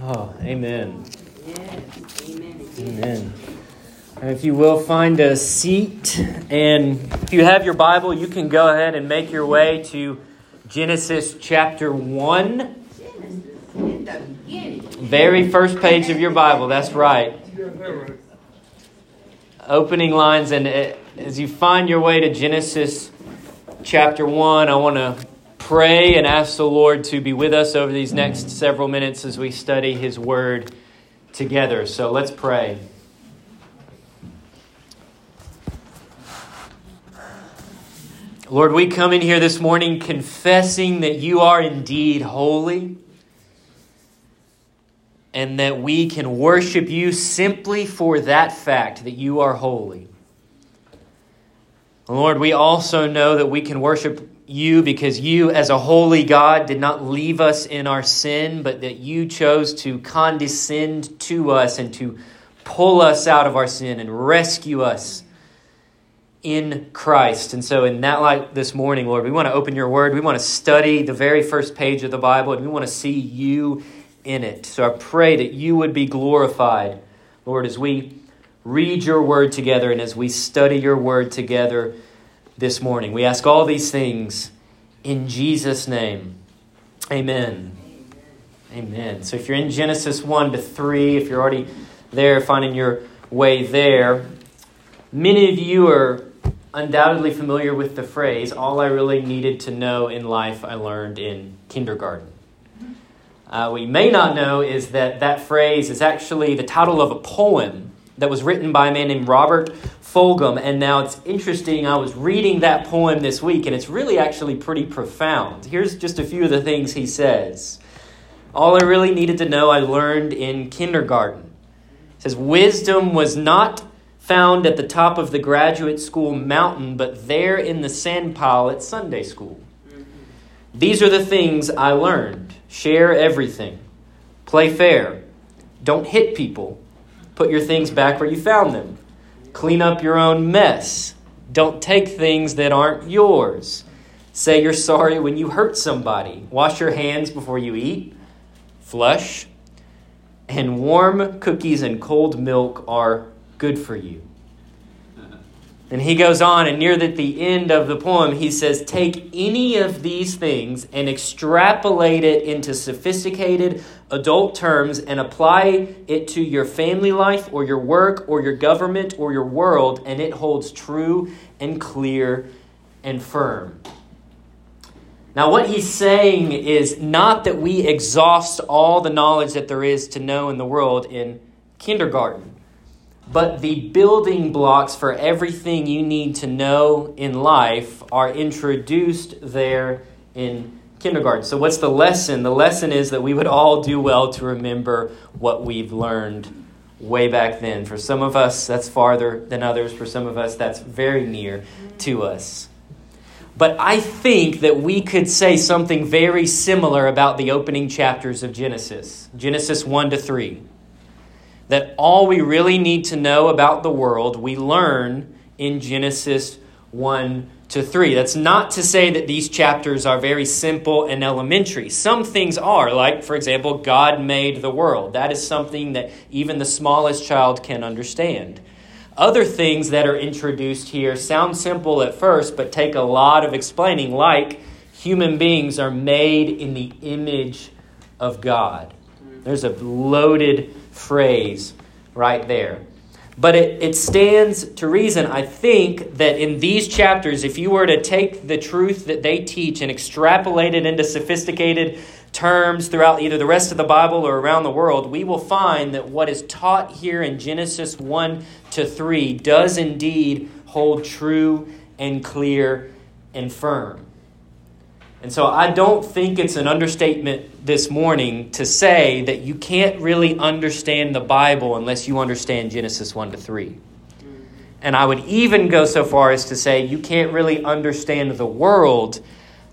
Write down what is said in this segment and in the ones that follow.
Oh, amen. Yes. Amen. Amen. And if you will find a seat, and if you have your Bible, you can go ahead and make your way to Genesis chapter 1. Genesis in the beginning. Very first page of your Bible, that's right. Opening lines, and uh, as you find your way to Genesis chapter 1, I want to pray and ask the Lord to be with us over these next several minutes as we study His Word together. So let's pray. Lord, we come in here this morning confessing that you are indeed holy and that we can worship you simply for that fact that you are holy. Lord, we also know that we can worship you because you, as a holy God, did not leave us in our sin, but that you chose to condescend to us and to pull us out of our sin and rescue us in Christ. And so, in that light this morning, Lord, we want to open your word. We want to study the very first page of the Bible, and we want to see you in it. So, I pray that you would be glorified, Lord, as we read your word together and as we study your word together this morning. We ask all these things in Jesus' name. Amen. Amen. So if you're in Genesis 1 to 3, if you're already there, finding your way there, many of you are undoubtedly familiar with the phrase, all I really needed to know in life I learned in kindergarten. Uh, what you may not know is that that phrase is actually the title of a poem that was written by a man named Robert Fulghum. And now it's interesting, I was reading that poem this week, and it's really actually pretty profound. Here's just a few of the things he says. All I really needed to know, I learned in kindergarten. It says, Wisdom was not found at the top of the graduate school mountain, but there in the sand pile at Sunday school. These are the things I learned share everything, play fair, don't hit people Put your things back where you found them. Clean up your own mess. Don't take things that aren't yours. Say you're sorry when you hurt somebody. Wash your hands before you eat. Flush. And warm cookies and cold milk are good for you. And he goes on, and near the, the end of the poem, he says, Take any of these things and extrapolate it into sophisticated adult terms and apply it to your family life or your work or your government or your world, and it holds true and clear and firm. Now, what he's saying is not that we exhaust all the knowledge that there is to know in the world in kindergarten but the building blocks for everything you need to know in life are introduced there in kindergarten. So, what's the lesson? The lesson is that we would all do well to remember what we've learned way back then. For some of us, that's farther than others. For some of us, that's very near to us. But I think that we could say something very similar about the opening chapters of Genesis Genesis 1 to 3 that all we really need to know about the world we learn in Genesis 1 to 3. That's not to say that these chapters are very simple and elementary. Some things are, like, for example, God made the world. That is something that even the smallest child can understand. Other things that are introduced here sound simple at first, but take a lot of explaining, like human beings are made in the image of God. There's a loaded phrase right there. But it, it stands to reason, I think, that in these chapters, if you were to take the truth that they teach and extrapolate it into sophisticated terms throughout either the rest of the Bible or around the world, we will find that what is taught here in Genesis 1 to 3 does indeed hold true and clear and firm. And so I don't think it's an understatement this morning to say that you can't really understand the Bible unless you understand Genesis 1 to 3. And I would even go so far as to say you can't really understand the world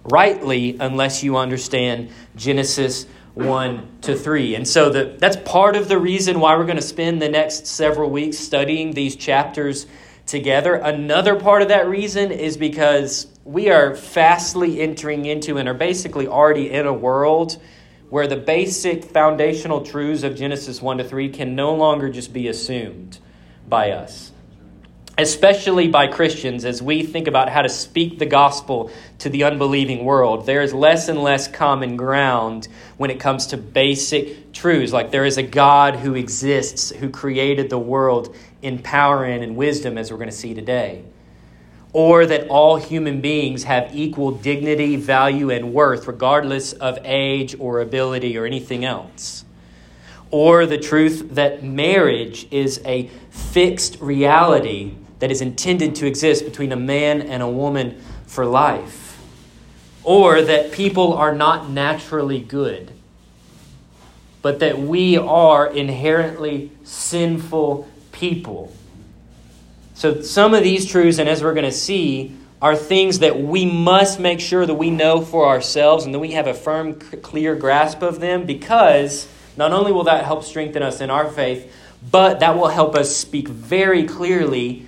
rightly unless you understand Genesis 1 to 3. And so the, that's part of the reason why we're going to spend the next several weeks studying these chapters together. Another part of that reason is because we are fastly entering into and are basically already in a world where the basic foundational truths of Genesis 1 to 3 can no longer just be assumed by us especially by Christians, as we think about how to speak the gospel to the unbelieving world, there is less and less common ground when it comes to basic truths. Like there is a God who exists, who created the world in power and in wisdom, as we're going to see today. Or that all human beings have equal dignity, value, and worth, regardless of age or ability or anything else. Or the truth that marriage is a fixed reality that is intended to exist between a man and a woman for life. Or that people are not naturally good, but that we are inherently sinful people. So, some of these truths, and as we're going to see, are things that we must make sure that we know for ourselves and that we have a firm, clear grasp of them because not only will that help strengthen us in our faith, but that will help us speak very clearly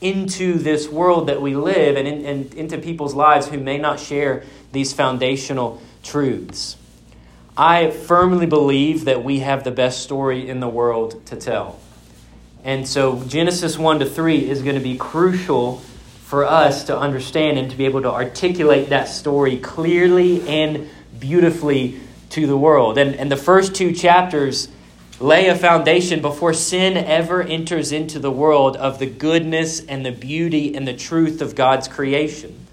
into this world that we live and, in, and into people's lives who may not share these foundational truths. I firmly believe that we have the best story in the world to tell. And so Genesis 1 to 3 is going to be crucial for us to understand and to be able to articulate that story clearly and beautifully to the world. And, and the first two chapters lay a foundation before sin ever enters into the world of the goodness and the beauty and the truth of God's creation.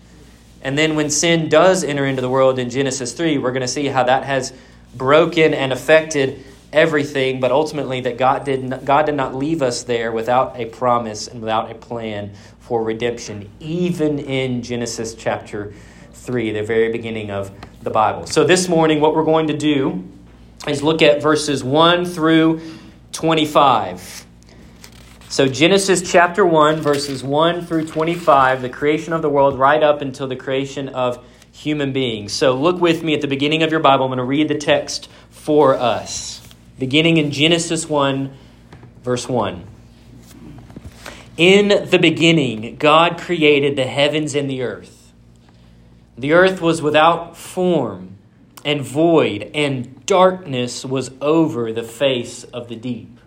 And then when sin does enter into the world in Genesis 3, we're going to see how that has broken and affected everything, but ultimately that God did not, God did not leave us there without a promise and without a plan for redemption, even in Genesis chapter 3, the very beginning of the Bible. So this morning, what we're going to do is look at verses 1 through 25. So, Genesis chapter 1, verses 1 through 25, the creation of the world, right up until the creation of human beings. So, look with me at the beginning of your Bible. I'm going to read the text for us. Beginning in Genesis 1, verse 1. In the beginning, God created the heavens and the earth. The earth was without form and void, and darkness was over the face of the deep.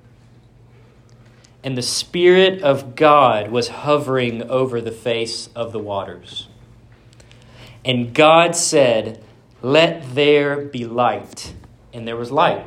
And the Spirit of God was hovering over the face of the waters. And God said, Let there be light. And there was light.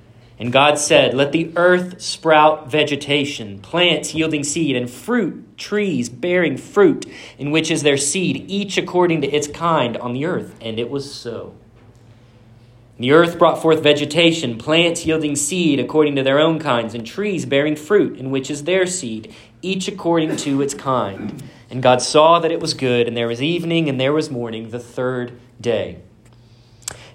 And God said, Let the earth sprout vegetation, plants yielding seed, and fruit, trees bearing fruit, in which is their seed, each according to its kind on the earth. And it was so. The earth brought forth vegetation, plants yielding seed according to their own kinds, and trees bearing fruit, in which is their seed, each according to its kind. And God saw that it was good, and there was evening, and there was morning, the third day.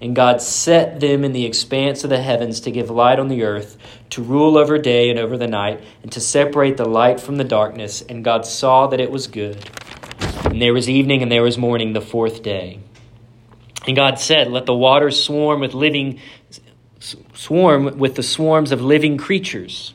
And God set them in the expanse of the heavens to give light on the earth, to rule over day and over the night, and to separate the light from the darkness. And God saw that it was good. And there was evening and there was morning the fourth day. And God said, Let the waters swarm with living swarm with the swarms of living creatures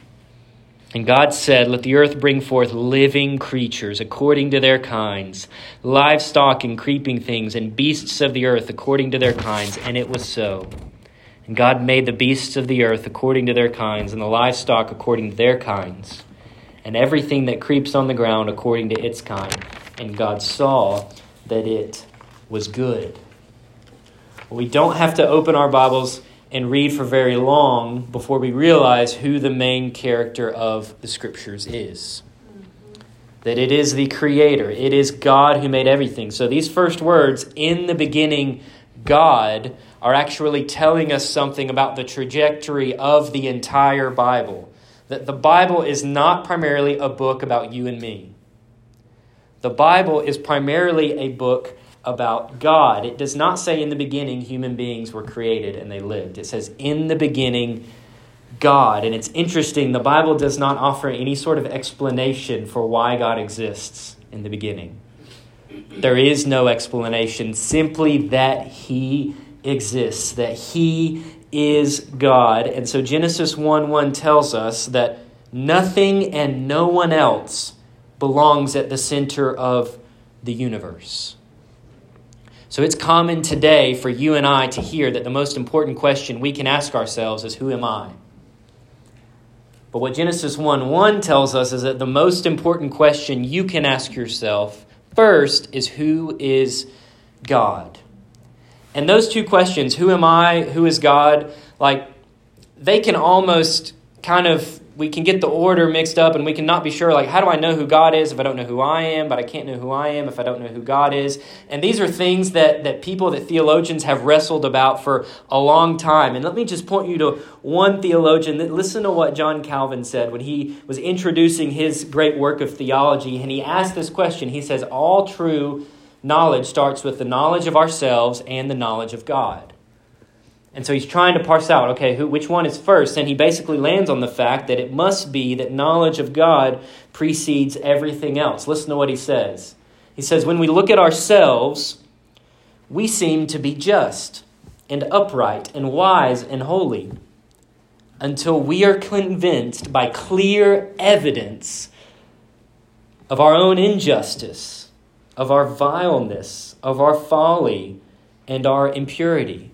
And God said, Let the earth bring forth living creatures according to their kinds, livestock and creeping things, and beasts of the earth according to their kinds. And it was so. And God made the beasts of the earth according to their kinds, and the livestock according to their kinds, and everything that creeps on the ground according to its kind. And God saw that it was good. We don't have to open our Bibles and read for very long before we realize who the main character of the scriptures is. That it is the Creator, it is God who made everything. So these first words, in the beginning, God, are actually telling us something about the trajectory of the entire Bible. That the Bible is not primarily a book about you and me. The Bible is primarily a book about God. It does not say in the beginning human beings were created and they lived. It says in the beginning God. And it's interesting, the Bible does not offer any sort of explanation for why God exists in the beginning. There is no explanation, simply that He exists, that He is God. And so Genesis 1 1 tells us that nothing and no one else belongs at the center of the universe. So it's common today for you and I to hear that the most important question we can ask ourselves is Who am I? But what Genesis 1 1 tells us is that the most important question you can ask yourself first is Who is God? And those two questions, Who am I? Who is God? Like, they can almost kind of we can get the order mixed up and we can not be sure like how do i know who god is if i don't know who i am? But i can't know who i am if i don't know who god is. And these are things that, that people that theologians have wrestled about for a long time. And let me just point you to one theologian that listen to what john calvin said when he was introducing his great work of theology. And he asked this question. He says all true knowledge starts with the knowledge of ourselves and the knowledge of god and so he's trying to parse out, okay, who, which one is first? And he basically lands on the fact that it must be that knowledge of God precedes everything else. Listen to what he says. He says, When we look at ourselves, we seem to be just and upright and wise and holy until we are convinced by clear evidence of our own injustice, of our vileness, of our folly, and our impurity.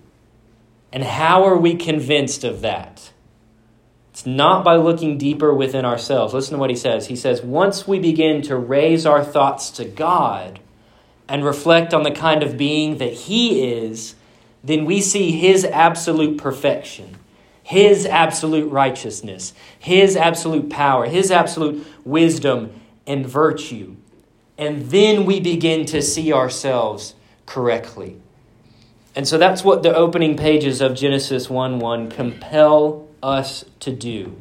And how are we convinced of that? It's not by looking deeper within ourselves. Listen to what he says. He says, once we begin to raise our thoughts to God and reflect on the kind of being that he is, then we see his absolute perfection, his absolute righteousness, his absolute power, his absolute wisdom and virtue. And then we begin to see ourselves correctly. And so that's what the opening pages of Genesis 1 1 compel us to do.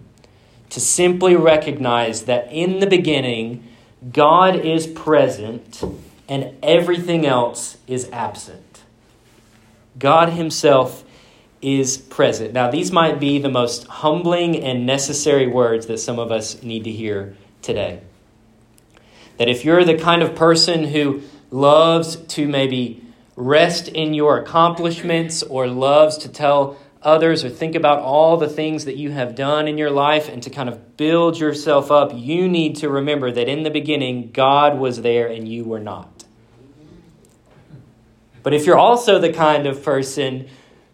To simply recognize that in the beginning, God is present and everything else is absent. God Himself is present. Now, these might be the most humbling and necessary words that some of us need to hear today. That if you're the kind of person who loves to maybe rest in your accomplishments or loves to tell others or think about all the things that you have done in your life and to kind of build yourself up, you need to remember that in the beginning, God was there and you were not. But if you're also the kind of person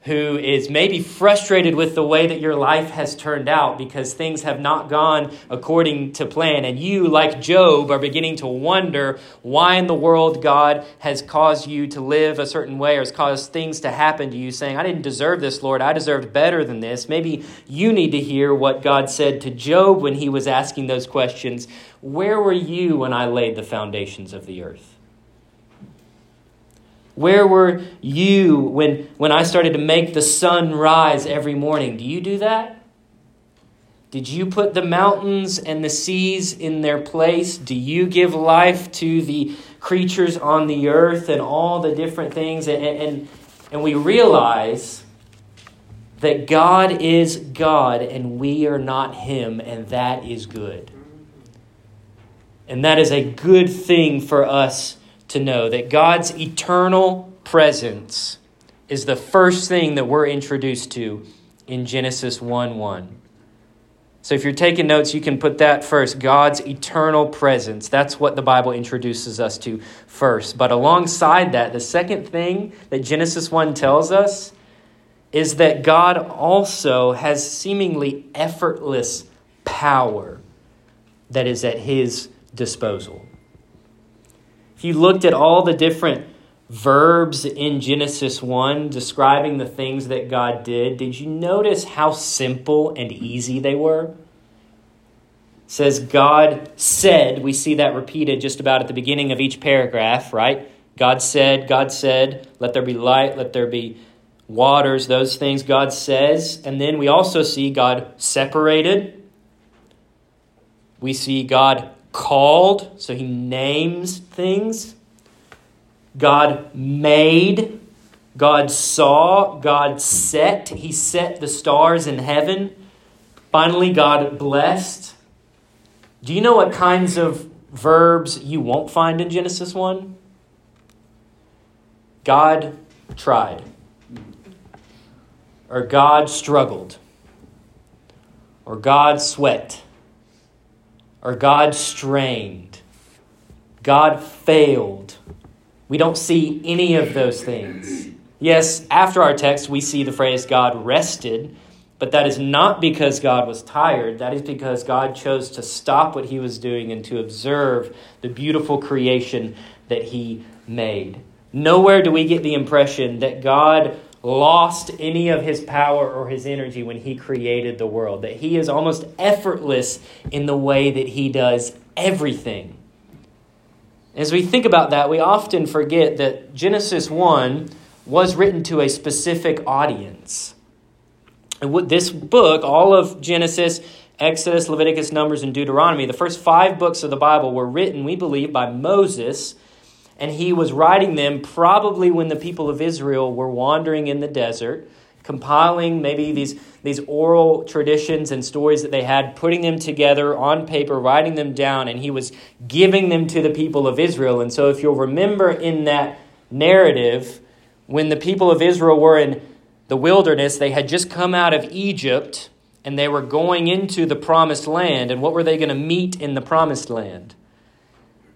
who is maybe frustrated with the way that your life has turned out because things have not gone according to plan. And you, like Job, are beginning to wonder why in the world God has caused you to live a certain way or has caused things to happen to you, saying, I didn't deserve this, Lord. I deserved better than this. Maybe you need to hear what God said to Job when he was asking those questions Where were you when I laid the foundations of the earth? Where were you when, when I started to make the sun rise every morning? Do you do that? Did you put the mountains and the seas in their place? Do you give life to the creatures on the earth and all the different things? And, and, and we realize that God is God and we are not Him, and that is good. And that is a good thing for us to know that God's eternal presence is the first thing that we're introduced to in Genesis 1 1. So if you're taking notes, you can put that first God's eternal presence. That's what the Bible introduces us to first. But alongside that, the second thing that Genesis 1 tells us is that God also has seemingly effortless power that is at his disposal. You looked at all the different verbs in Genesis 1 describing the things that God did, did you notice how simple and easy they were? It says God said, we see that repeated just about at the beginning of each paragraph, right? God said, God said, let there be light, let there be waters, those things God says. And then we also see God separated. We see God called, so he names things. God made, God saw, God set. He set the stars in heaven. Finally, God blessed. Do you know what kinds of verbs you won't find in Genesis 1? God tried, or God struggled, or God sweat or God strained, God failed. We don't see any of those things. Yes, after our text, we see the phrase God rested, but that is not because God was tired. That is because God chose to stop what he was doing and to observe the beautiful creation that he made. Nowhere do we get the impression that God lost any of his power or his energy when he created the world, that he is almost effortless in the way that he does everything. As we think about that, we often forget that Genesis 1 was written to a specific audience. This book, all of Genesis, Exodus, Leviticus, Numbers, and Deuteronomy, the first five books of the Bible were written, we believe, by Moses and he was writing them probably when the people of Israel were wandering in the desert, compiling maybe these, these oral traditions and stories that they had, putting them together on paper, writing them down, and he was giving them to the people of Israel. And so, if you'll remember in that narrative, when the people of Israel were in the wilderness, they had just come out of Egypt and they were going into the promised land. And what were they going to meet in the promised land?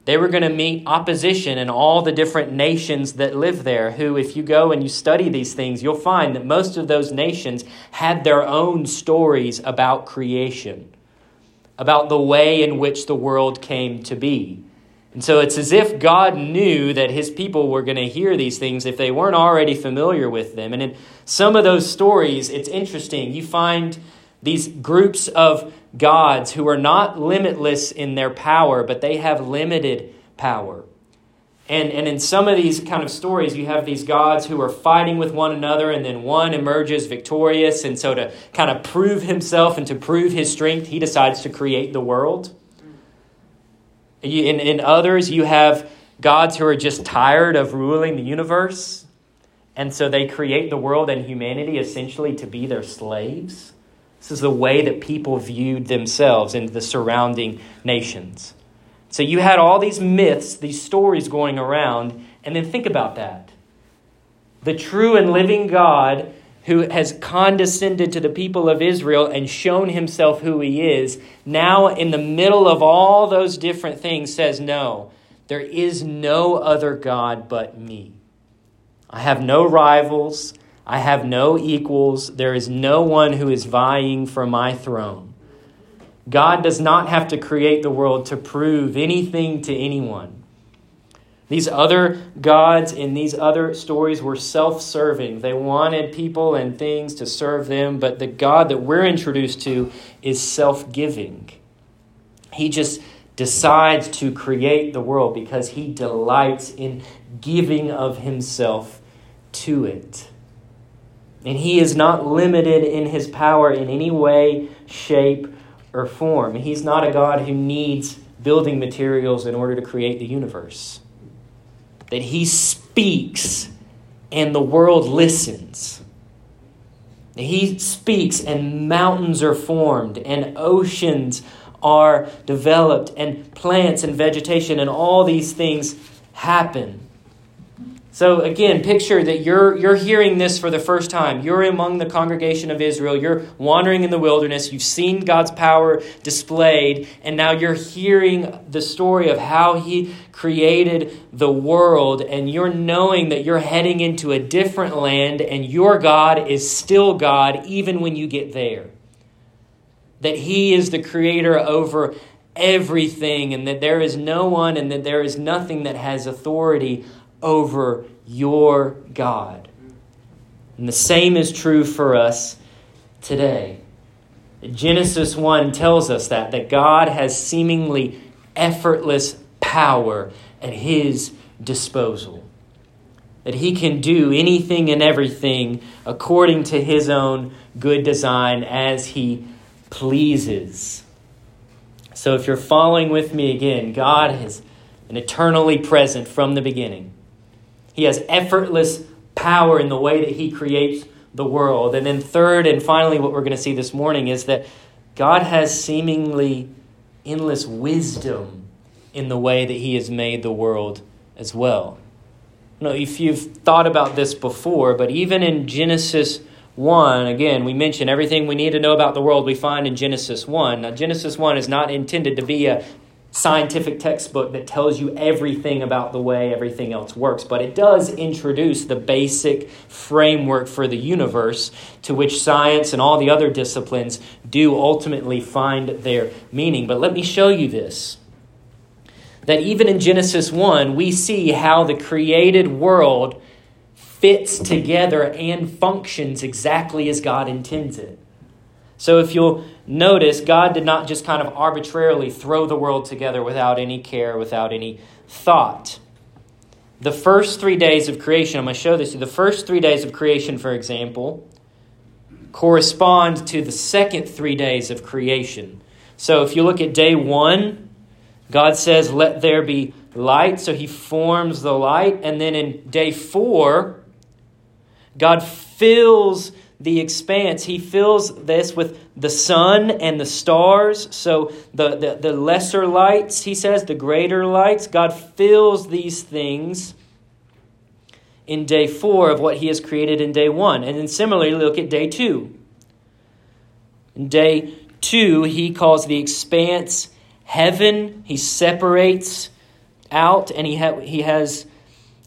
They were going to meet opposition in all the different nations that live there, who, if you go and you study these things, you'll find that most of those nations had their own stories about creation, about the way in which the world came to be. And so it's as if God knew that his people were going to hear these things if they weren't already familiar with them. And in some of those stories, it's interesting. You find these groups of gods who are not limitless in their power, but they have limited power. And, and in some of these kind of stories, you have these gods who are fighting with one another, and then one emerges victorious. And so, to kind of prove himself and to prove his strength, he decides to create the world. In, in others, you have gods who are just tired of ruling the universe. And so they create the world and humanity essentially to be their slaves. This is the way that people viewed themselves and the surrounding nations. So you had all these myths, these stories going around, and then think about that. The true and living God who has condescended to the people of Israel and shown himself who he is, now in the middle of all those different things says, No, there is no other God but me. I have no rivals. I have no equals. There is no one who is vying for my throne. God does not have to create the world to prove anything to anyone. These other gods in these other stories were self serving. They wanted people and things to serve them, but the God that we're introduced to is self giving. He just decides to create the world because he delights in giving of himself to it. And he is not limited in his power in any way, shape, or form. He's not a God who needs building materials in order to create the universe. That he speaks and the world listens. He speaks and mountains are formed and oceans are developed and plants and vegetation and all these things happen. So again, picture that you're, you're hearing this for the first time. You're among the congregation of Israel. You're wandering in the wilderness. You've seen God's power displayed, and now you're hearing the story of how He created the world, and you're knowing that you're heading into a different land, and your God is still God even when you get there. That He is the creator over everything, and that there is no one and that there is nothing that has authority over your God. And the same is true for us today. Genesis 1 tells us that, that God has seemingly effortless power at his disposal. That he can do anything and everything according to his own good design as he pleases. So if you're following with me again, God is an eternally present from the beginning. He has effortless power in the way that He creates the world. And then, third and finally, what we're going to see this morning is that God has seemingly endless wisdom in the way that He has made the world as well. know if you've thought about this before, but even in Genesis 1, again, we mention everything we need to know about the world we find in Genesis 1. Now, Genesis 1 is not intended to be a scientific textbook that tells you everything about the way everything else works, but it does introduce the basic framework for the universe to which science and all the other disciplines do ultimately find their meaning. But let me show you this. That even in Genesis 1, we see how the created world fits together and functions exactly as God intends it. So if you'll notice, God did not just kind of arbitrarily throw the world together without any care, without any thought. The first three days of creation, I'm going to show this to you. The first three days of creation, for example, correspond to the second three days of creation. So if you look at day one, God says, Let there be light. So he forms the light. And then in day four, God fills the expanse. He fills this with the sun and the stars. So the, the, the lesser lights, he says, the greater lights. God fills these things in day four of what he has created in day one. And then similarly, look at day two. In day two, he calls the expanse heaven. He separates out and he, ha- he has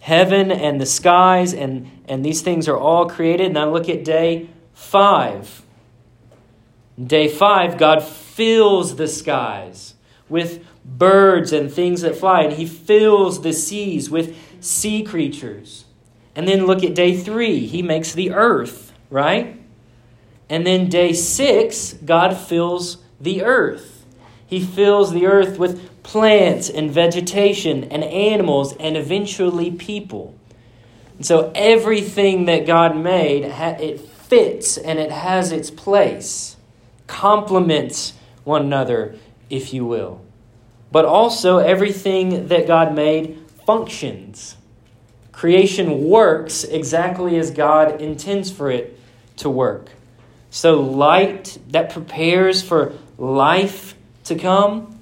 heaven and the skies, and, and these things are all created. Now look at day five. Day five, God fills the skies with birds and things that fly, and He fills the seas with sea creatures. And then look at day three, He makes the earth, right? And then day six, God fills the earth. He fills the earth with plants and vegetation and animals and eventually people. And so everything that God made, it fits and it has its place, complements one another, if you will. But also everything that God made functions. Creation works exactly as God intends for it to work. So, light that prepares for life to come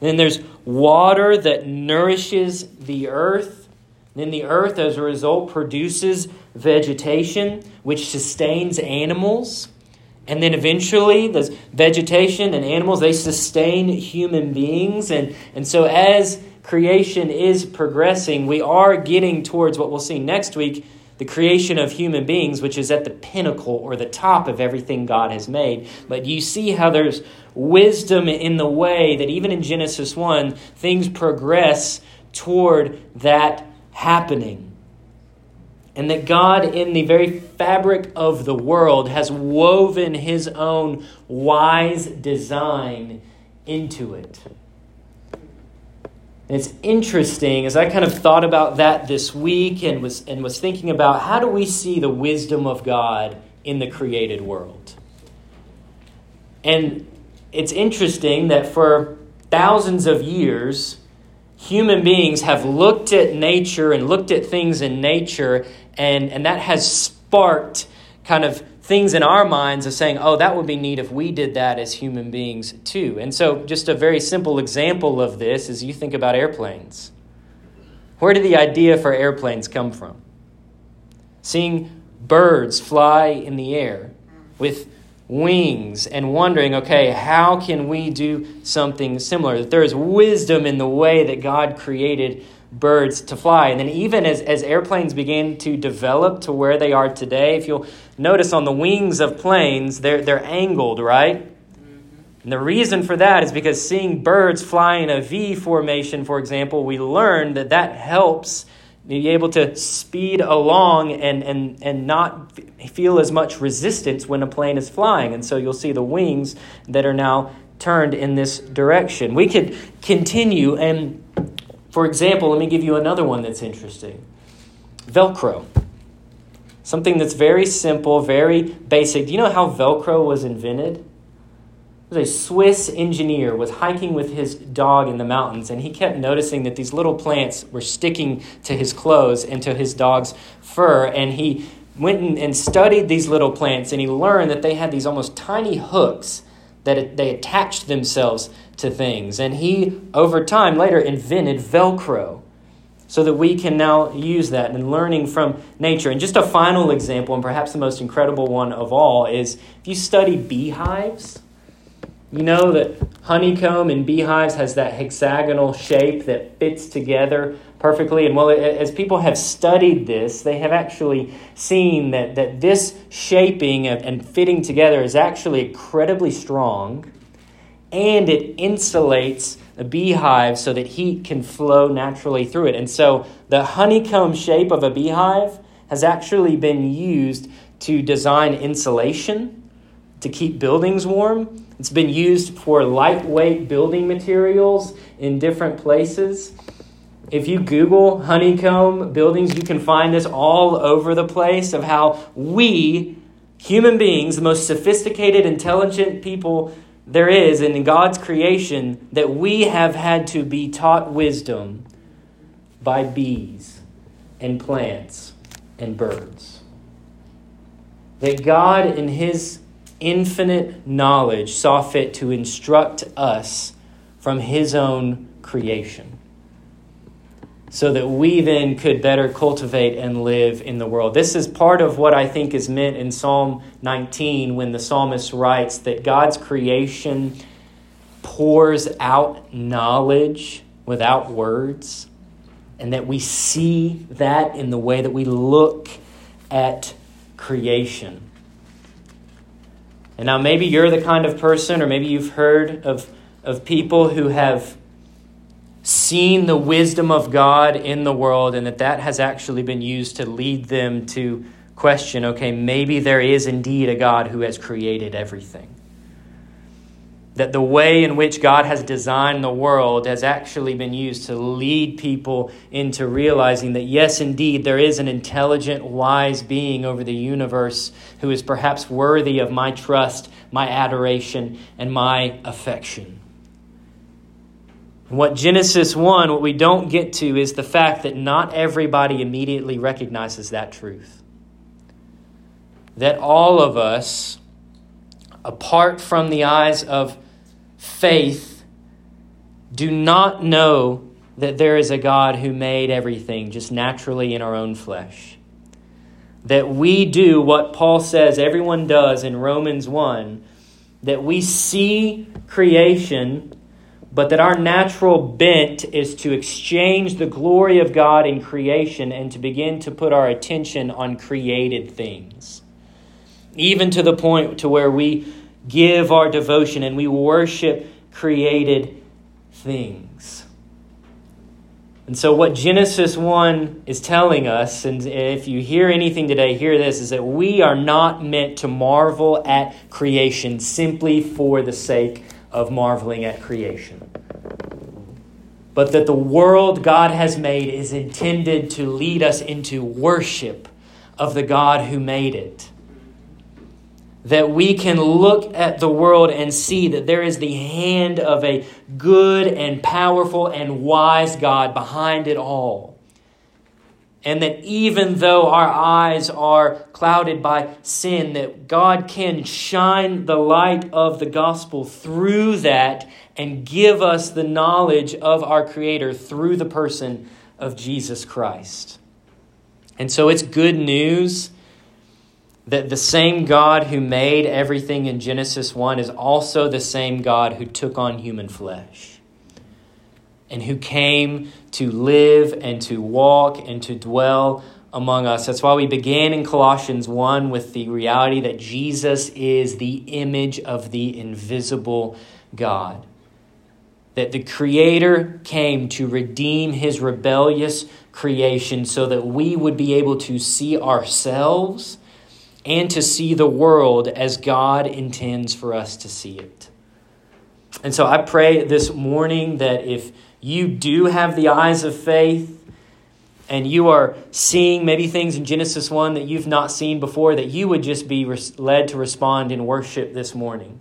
then there's water that nourishes the earth. Then the earth, as a result, produces vegetation, which sustains animals. And then eventually, the vegetation and animals, they sustain human beings. And, and so, as creation is progressing, we are getting towards what we'll see next week the creation of human beings, which is at the pinnacle or the top of everything God has made. But you see how there's wisdom in the way that even in Genesis 1, things progress toward that happening. And that God, in the very fabric of the world, has woven his own wise design into it. And it's interesting as I kind of thought about that this week and was, and was thinking about how do we see the wisdom of God in the created world? And it's interesting that for thousands of years, human beings have looked at nature and looked at things in nature, and, and that has sparked kind of things in our minds of saying, oh, that would be neat if we did that as human beings too. And so, just a very simple example of this is you think about airplanes. Where did the idea for airplanes come from? Seeing birds fly in the air with wings and wondering, okay, how can we do something similar? That there is wisdom in the way that God created birds to fly. And then, even as, as airplanes began to develop to where they are today, if you'll notice on the wings of planes, they're, they're angled, right? Mm-hmm. And the reason for that is because seeing birds fly in a V formation, for example, we learned that that helps be able to speed along and, and, and not feel as much resistance when a plane is flying. And so you'll see the wings that are now turned in this direction. We could continue, and for example, let me give you another one that's interesting Velcro. Something that's very simple, very basic. Do you know how Velcro was invented? A Swiss engineer was hiking with his dog in the mountains and he kept noticing that these little plants were sticking to his clothes and to his dog's fur and he went and studied these little plants and he learned that they had these almost tiny hooks that they attached themselves to things and he over time later invented velcro so that we can now use that and learning from nature. And just a final example and perhaps the most incredible one of all is if you study beehives you know that honeycomb in beehives has that hexagonal shape that fits together perfectly. And well, as people have studied this, they have actually seen that, that this shaping and fitting together is actually incredibly strong and it insulates a beehive so that heat can flow naturally through it. And so the honeycomb shape of a beehive has actually been used to design insulation to keep buildings warm it's been used for lightweight building materials in different places. If you Google honeycomb buildings, you can find this all over the place of how we, human beings, the most sophisticated, intelligent people there is in God's creation, that we have had to be taught wisdom by bees and plants and birds. That God, in His infinite knowledge saw fit to instruct us from his own creation so that we then could better cultivate and live in the world. This is part of what I think is meant in Psalm 19 when the psalmist writes that God's creation pours out knowledge without words, and that we see that in the way that we look at creation. And now maybe you're the kind of person, or maybe you've heard of, of people who have seen the wisdom of God in the world, and that that has actually been used to lead them to question okay, maybe there is indeed a God who has created everything that the way in which God has designed the world has actually been used to lead people into realizing that, yes, indeed, there is an intelligent, wise being over the universe who is perhaps worthy of my trust, my adoration, and my affection. What Genesis 1, what we don't get to, is the fact that not everybody immediately recognizes that truth. That all of us, apart from the eyes of faith do not know that there is a God who made everything just naturally in our own flesh. That we do what Paul says everyone does in Romans 1 that we see creation, but that our natural bent is to exchange the glory of God in creation and to begin to put our attention on created things. Even to the point to where we give our devotion and we worship created things. And so, what Genesis 1 is telling us, and if you hear anything today, hear this, is that we are not meant to marvel at creation simply for the sake of marveling at creation. But that the world God has made is intended to lead us into worship of the God who made it that we can look at the world and see that there is the hand of a good and powerful and wise God behind it all. And that even though our eyes are clouded by sin, that God can shine the light of the gospel through that and give us the knowledge of our Creator through the person of Jesus Christ. And so it's good news that the same God who made everything in Genesis 1 is also the same God who took on human flesh and who came to live and to walk and to dwell among us. That's why we began in Colossians 1 with the reality that Jesus is the image of the invisible God. That the Creator came to redeem his rebellious creation so that we would be able to see ourselves and to see the world as God intends for us to see it. And so I pray this morning that if you do have the eyes of faith and you are seeing maybe things in Genesis 1 that you've not seen before, that you would just be led to respond in worship this morning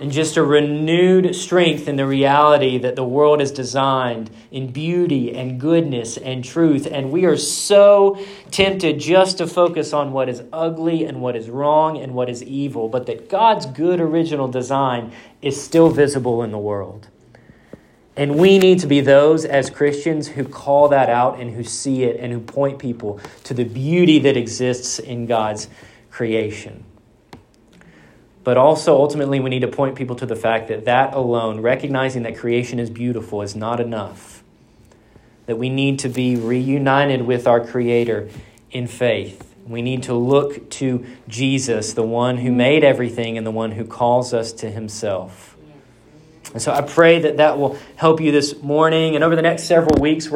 and just a renewed strength in the reality that the world is designed in beauty and goodness and truth. And we are so tempted just to focus on what is ugly and what is wrong and what is evil, but that God's good original design is still visible in the world. And we need to be those as Christians who call that out and who see it and who point people to the beauty that exists in God's creation. But also, ultimately, we need to point people to the fact that that alone, recognizing that creation is beautiful, is not enough. That we need to be reunited with our Creator in faith. We need to look to Jesus, the one who made everything and the one who calls us to Himself. And so I pray that that will help you this morning. And over the next several weeks, we're